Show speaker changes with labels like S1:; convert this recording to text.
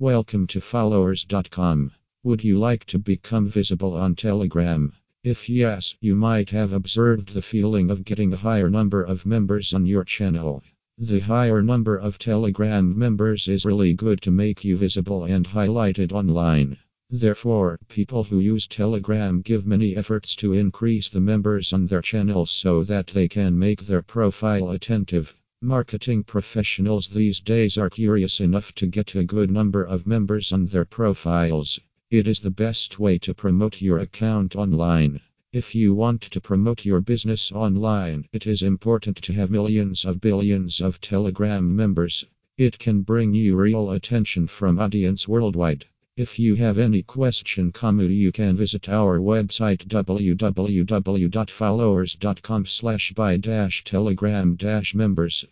S1: Welcome to followers.com. Would you like to become visible on Telegram? If yes, you might have observed the feeling of getting a higher number of members on your channel. The higher number of Telegram members is really good to make you visible and highlighted online. Therefore, people who use Telegram give many efforts to increase the members on their channels so that they can make their profile attentive. Marketing professionals these days are curious enough to get a good number of members on their profiles. It is the best way to promote your account online. If you want to promote your business online, it is important to have millions of billions of Telegram members. It can bring you real attention from audience worldwide. If you have any question, comment, you can visit our website www.followers.com slash buy telegram members.